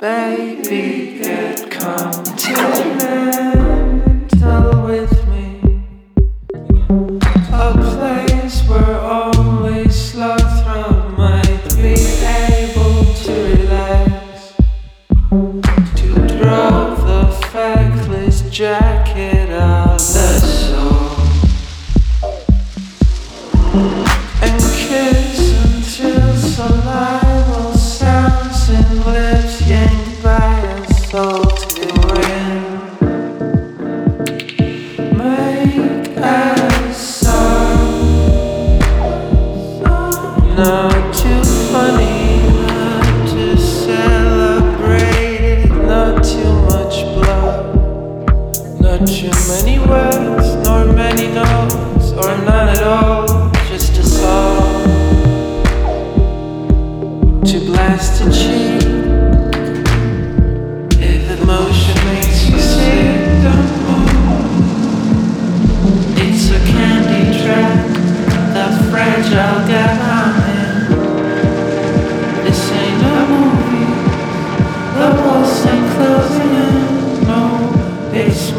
Baby, get continental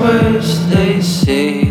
worse they say.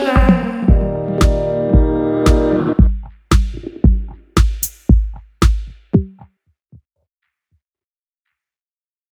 shine.